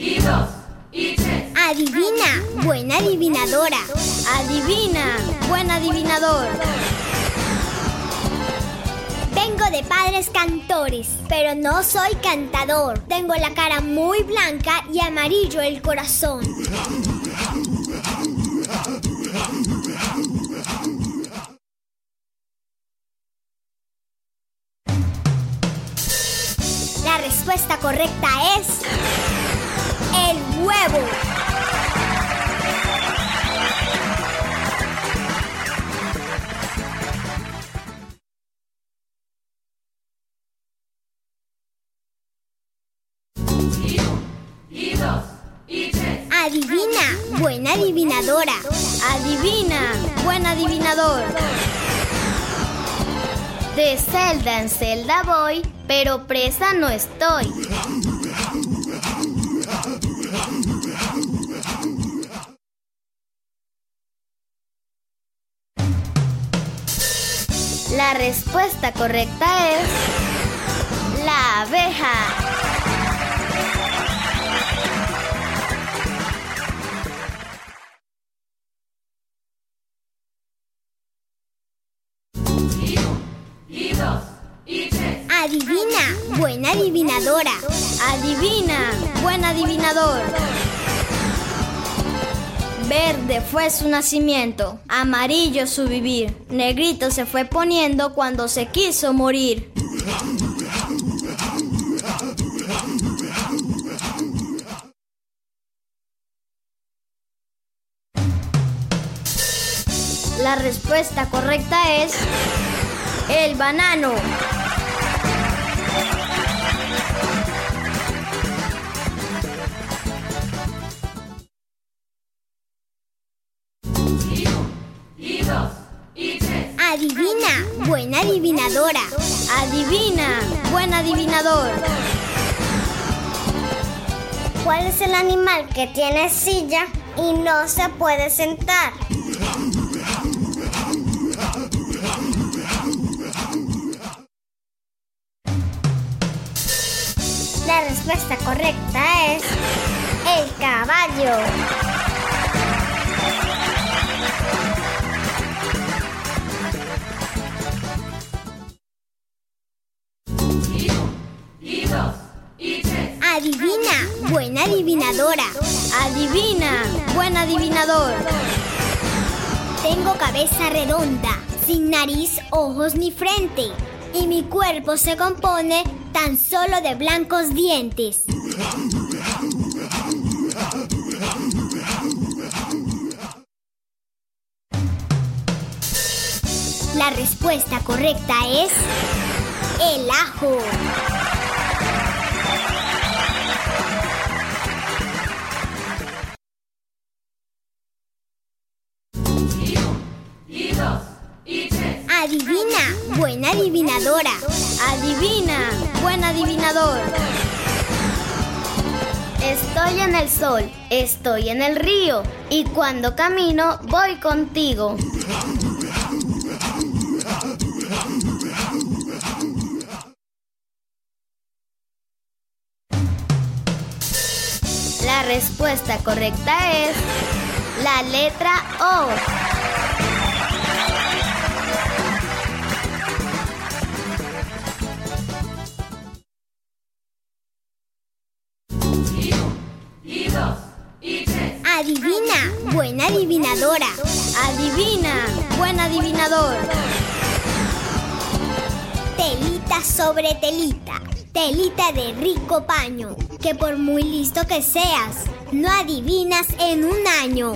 y dos, y tres. Adivina, buena adivinadora. Adivina, buen adivinador. Vengo de padres cantores, pero no soy cantador. Tengo la cara muy blanca y amarillo el corazón. La respuesta correcta es dos, tres. Adivina, buena adivinadora. Adivina, buen adivinador. De celda en celda voy, pero presa no estoy. La respuesta correcta es la abeja. Adivina, buena adivinadora. Adivina, buen adivinador. Verde fue su nacimiento, amarillo su vivir, negrito se fue poniendo cuando se quiso morir. La respuesta correcta es el banano. Adivina, buena adivinadora. Adivina, buen adivinador. ¿Cuál es el animal que tiene silla y no se puede sentar? La respuesta correcta es el caballo. Buena adivinadora. Adivina, buen adivinador. Tengo cabeza redonda, sin nariz, ojos ni frente. Y mi cuerpo se compone tan solo de blancos dientes. La respuesta correcta es el ajo. Adivinadora. Adivina, buen adivinador. Estoy en el sol, estoy en el río y cuando camino voy contigo. La respuesta correcta es la letra O. adivinadora. Adivina, buen adivinador. Telita sobre telita, telita de rico paño, que por muy listo que seas, no adivinas en un año.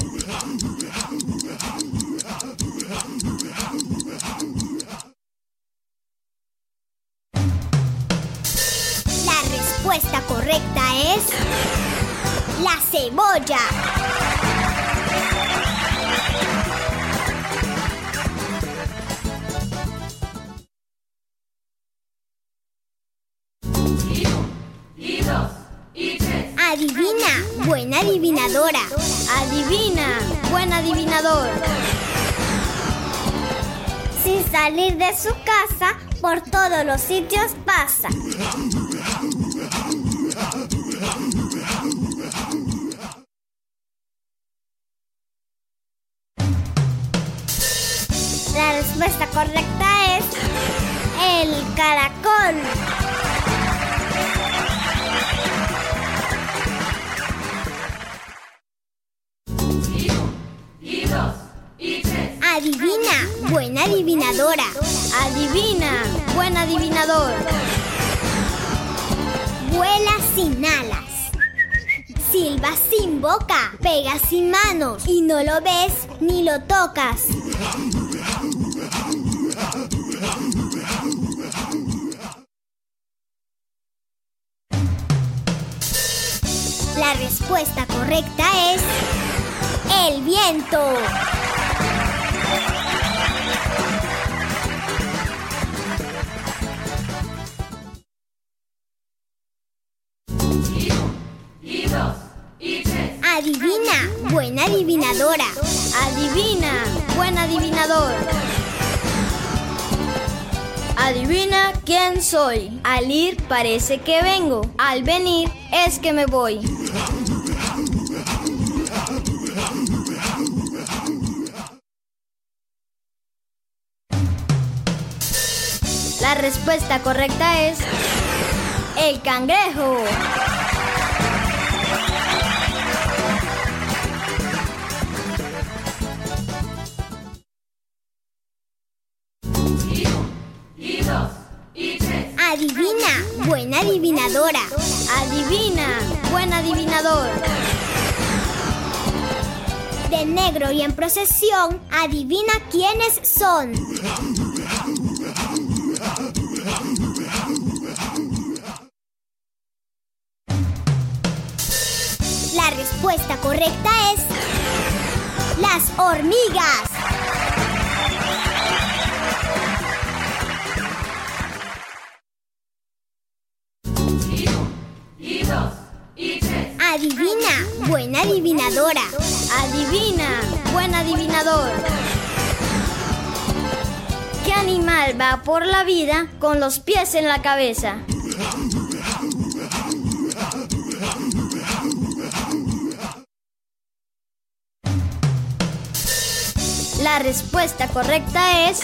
La respuesta correcta es la cebolla. Adivina, buen adivinador. Sin salir de su casa, por todos los sitios pasa. Buena adivinadora. Adivina, buen adivinador. Vuela sin alas. Silba sin boca. Pega sin manos. Y no lo ves ni lo tocas. La respuesta correcta es el viento. Adivina, buena adivinadora. Adivina, buen adivinador. Adivina quién soy. Al ir parece que vengo. Al venir es que me voy. La respuesta correcta es el cangrejo. Adivinadora. Adivina, buen adivinador. De negro y en procesión, adivina quiénes son. La respuesta correcta es las hormigas. Adivina, buen adivinador. ¿Qué animal va por la vida con los pies en la cabeza? La respuesta correcta es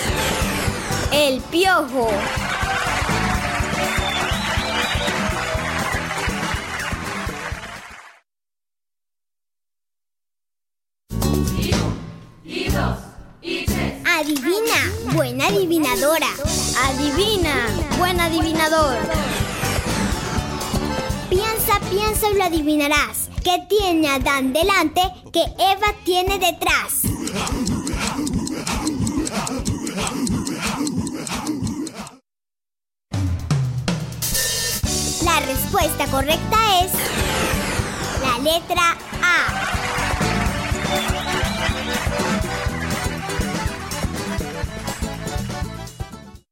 el piojo. Buena adivinadora. Adivina, buen adivinador. Piensa, piensa y lo adivinarás. ¿Qué tiene Adán delante que Eva tiene detrás? La respuesta correcta es la letra A.